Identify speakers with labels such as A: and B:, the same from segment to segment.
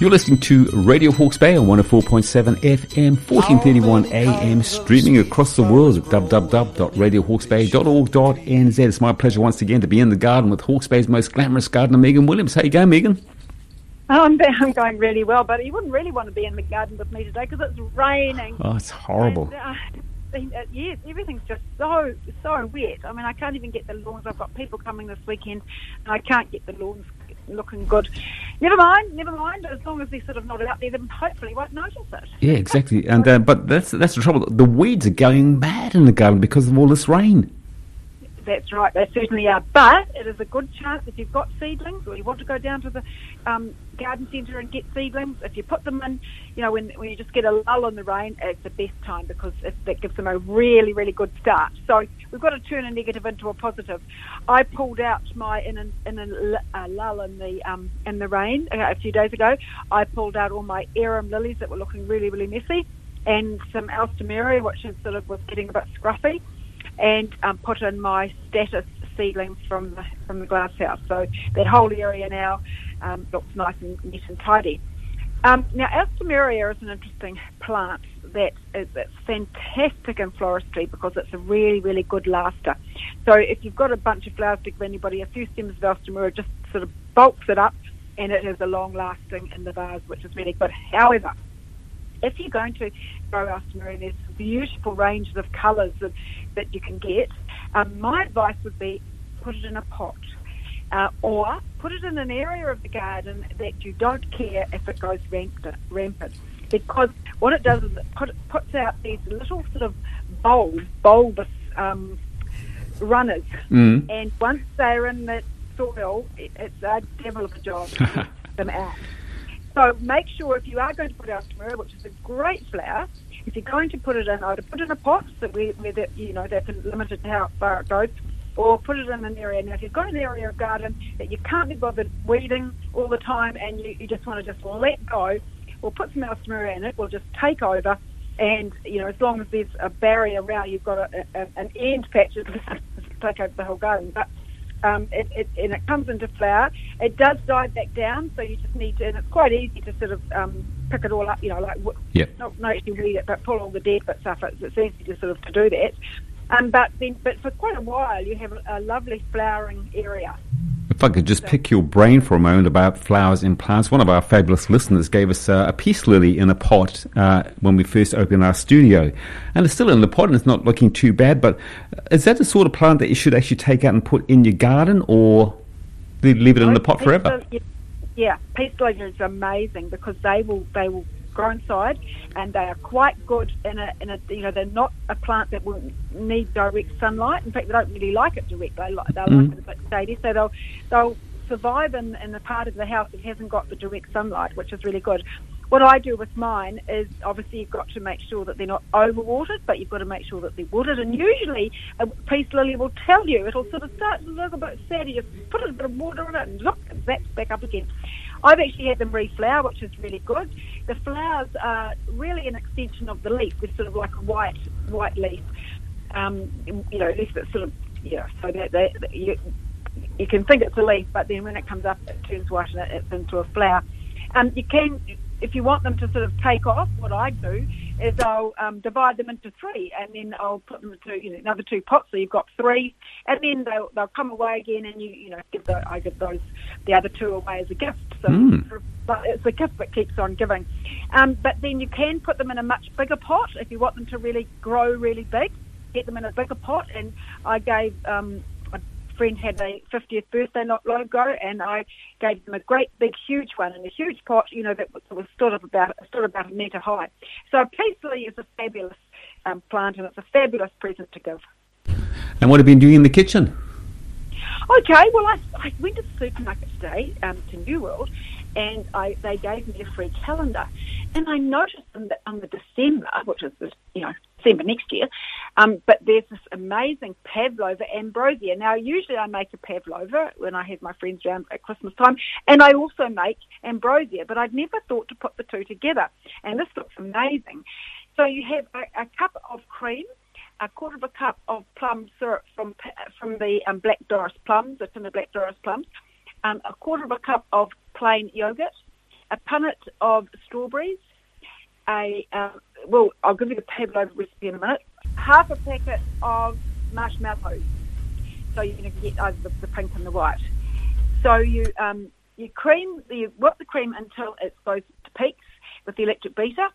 A: You're listening to Radio Hawke's Bay on 104.7 FM, 1431 AM, streaming across the world at www.radiohawksbay.org.nz. It's my pleasure once again to be in the garden with Hawke's Bay's most glamorous gardener, Megan Williams. How you going, Megan?
B: Oh, I'm, I'm going really well, but you wouldn't really want to be in the garden with me today because it's raining.
A: Oh, it's horrible.
B: And, uh, uh, yes, everything's just so so wet. I mean, I can't even get the lawns. I've got people coming this weekend, and I can't get the lawns looking good. Never mind, never mind. As long as they're sort of not out there, then hopefully won't notice it.
A: Yeah, exactly. And uh, but that's that's the trouble. The weeds are going mad in the garden because of all this rain.
B: That's right, they certainly are. But it is a good chance if you've got seedlings or you want to go down to the um, garden centre and get seedlings, if you put them in, you know, when, when you just get a lull in the rain, it's the best time because it, that gives them a really, really good start. So we've got to turn a negative into a positive. I pulled out my, in, an, in a, a lull in the, um, in the rain uh, a few days ago, I pulled out all my arum lilies that were looking really, really messy and some alstroemeria, which is sort of was getting a bit scruffy and um, put in my statice seedlings from the, from the glass house. So that whole area now um, looks nice and neat and tidy. Um, now, alstroemeria is an interesting plant that is it's fantastic in floristry because it's a really, really good laster. So if you've got a bunch of flowers to give anybody, a few stems of alstroemeria just sort of bulks it up and it is a long lasting in the vase, which is really good. However, if you're going to grow alstroemeria, there's beautiful ranges of colours that, that you can get. Um, my advice would be put it in a pot. Uh, or put it in an area of the garden that you don't care if it goes rampant, rampant. Because what it does is it put, puts out these little sort of bulbs, bulbous um, runners.
A: Mm.
B: And once they're in the soil, it, it's a devil of a job to get them out. So make sure if you are going to put out which is a great flower, if you're going to put it in, either put it in a pot so where, where the, you know that's limited to how far it goes, or put it in an area. Now, if you've got an area of garden that you can't be bothered weeding all the time, and you, you just want to just let go, we'll put some alstroemeria in it. We'll just take over, and you know as long as there's a barrier around, you've got a, a, an end patch that take over the whole garden. But um, it, it, and it comes into flower. It does die back down, so you just need to, and it's quite easy to sort of um, pick it all up, you know, like,
A: yep.
B: not, not actually weed it, but pull all the dead bits off it. It's easy to sort of to do that. Um, but then, but for quite a while, you have a, a lovely flowering area.
A: I could just pick your brain for a moment about flowers and plants, one of our fabulous listeners gave us uh, a peace lily in a pot uh, when we first opened our studio. And it's still in the pot and it's not looking too bad, but is that the sort of plant that you should actually take out and put in your garden or leave it in the pot forever?
B: Yeah, peace lilies are amazing because they will they will grow side, and they are quite good in a, in a you know they're not a plant that will need direct sunlight. In fact, they don't really like it direct. They like they mm. like it a bit shady, so they'll they'll survive in, in the part of the house that hasn't got the direct sunlight, which is really good. What I do with mine is obviously you've got to make sure that they're not overwatered, but you've got to make sure that they're watered. And usually a peace lily will tell you, it'll sort of start to a little bit sad, you just put a bit of water on it and look, it zaps back up again. I've actually had them reflower, which is really good. The flowers are really an extension of the leaf. They're sort of like a white white leaf. Um, you know, leaf that's sort of yeah. So that, that, that you, you can think it's a leaf, but then when it comes up, it turns white and it, it's into a flower. Um, you can, if you want them to sort of take off, what I do is I'll um, divide them into three, and then I'll put them into you know, another two pots. So you've got three, and then they'll they'll come away again, and you you know give the, I give those the other two away as a gift. So
A: mm.
B: it's a gift that keeps on giving. Um, but then you can put them in a much bigger pot if you want them to really grow really big. Get them in a bigger pot, and I gave um, friend had a 50th birthday not long ago, and I gave them a great big huge one in a huge pot, you know, that was stood up about stood about a metre high. So peace lily is a fabulous um, plant, and it's a fabulous present to give.
A: And what have you been doing in the kitchen?
B: Okay, well, I, I went to the supermarket today um, to New World, and I, they gave me a free calendar. And I noticed that on the December, which is you know December next year, um, but there's this amazing pavlova ambrosia. Now, usually I make a pavlova when I have my friends around at Christmas time, and I also make ambrosia, but I'd never thought to put the two together. And this looks amazing. So you have a, a cup of cream, a quarter of a cup of plum syrup from from the um, Black Doris plums, the Black Doris plums, um, a quarter of a cup of plain yogurt, a punnet of strawberries, a uh, well, I'll give you the pavlova recipe in a minute. Half a packet of marshmallows. So you're going to get either the, the pink and the white. So you um, you cream you whip the cream until it goes to peaks with the electric beater,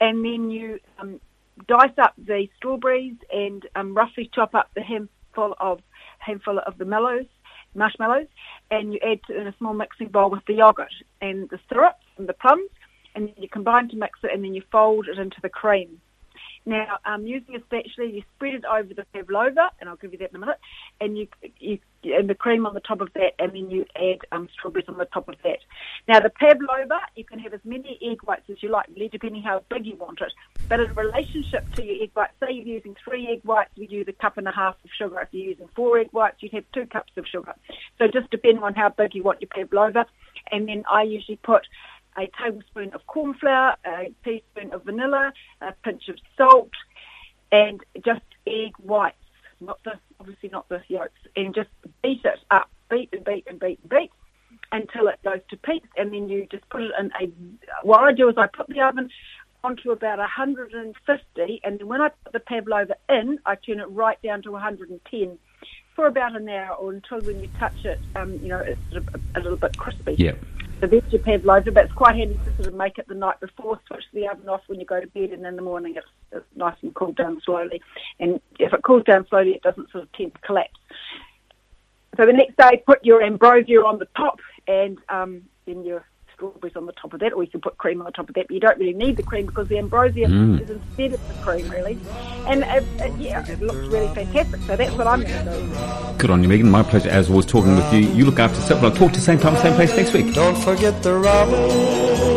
B: and then you um, dice up the strawberries and um, roughly chop up the handful of handful of the mellows, marshmallows, and you add to, in a small mixing bowl with the yogurt and the syrup and the plums, and then you combine to mix it, and then you fold it into the cream. Now, um, using a spatula, you spread it over the pavlova, and I'll give you that in a minute, and you, you and the cream on the top of that, and then you add um, strawberries on the top of that. Now, the pavlova, you can have as many egg whites as you like, depending how big you want it. But in relationship to your egg whites, say you're using three egg whites, you use a cup and a half of sugar. If you're using four egg whites, you'd have two cups of sugar. So just depending on how big you want your pavlova. And then I usually put a tablespoon of corn flour, a teaspoon of vanilla, a pinch of salt, and just egg whites, not the obviously not the yolks, and just beat it up, beat and beat and beat and beat until it goes to peaks, and then you just put it in a. What I do is I put the oven onto about 150, and then when I put the pavlova in, I turn it right down to 110 for about an hour, or until when you touch it, um, you know, it's a, a little bit crispy.
A: Yeah.
B: So there's your pavlova, but it's quite handy to sort of make it the night before, switch the oven off when you go to bed, and in the morning it's, it's nice and cooled down slowly. And if it cools down slowly, it doesn't sort of tend to collapse. So the next day, put your ambrosia on the top, and um, then your strawberries on the top of that, or you can put cream on the top of that. But you don't really need the cream because the ambrosia
A: Mm.
B: is instead of the cream, really. And uh, uh, yeah, it looks really fantastic. So that's what I'm going to do.
A: Good on you, Megan. My pleasure as always talking with you. You look after yourself. I'll talk to you same time, same place next week.
C: Don't forget the robin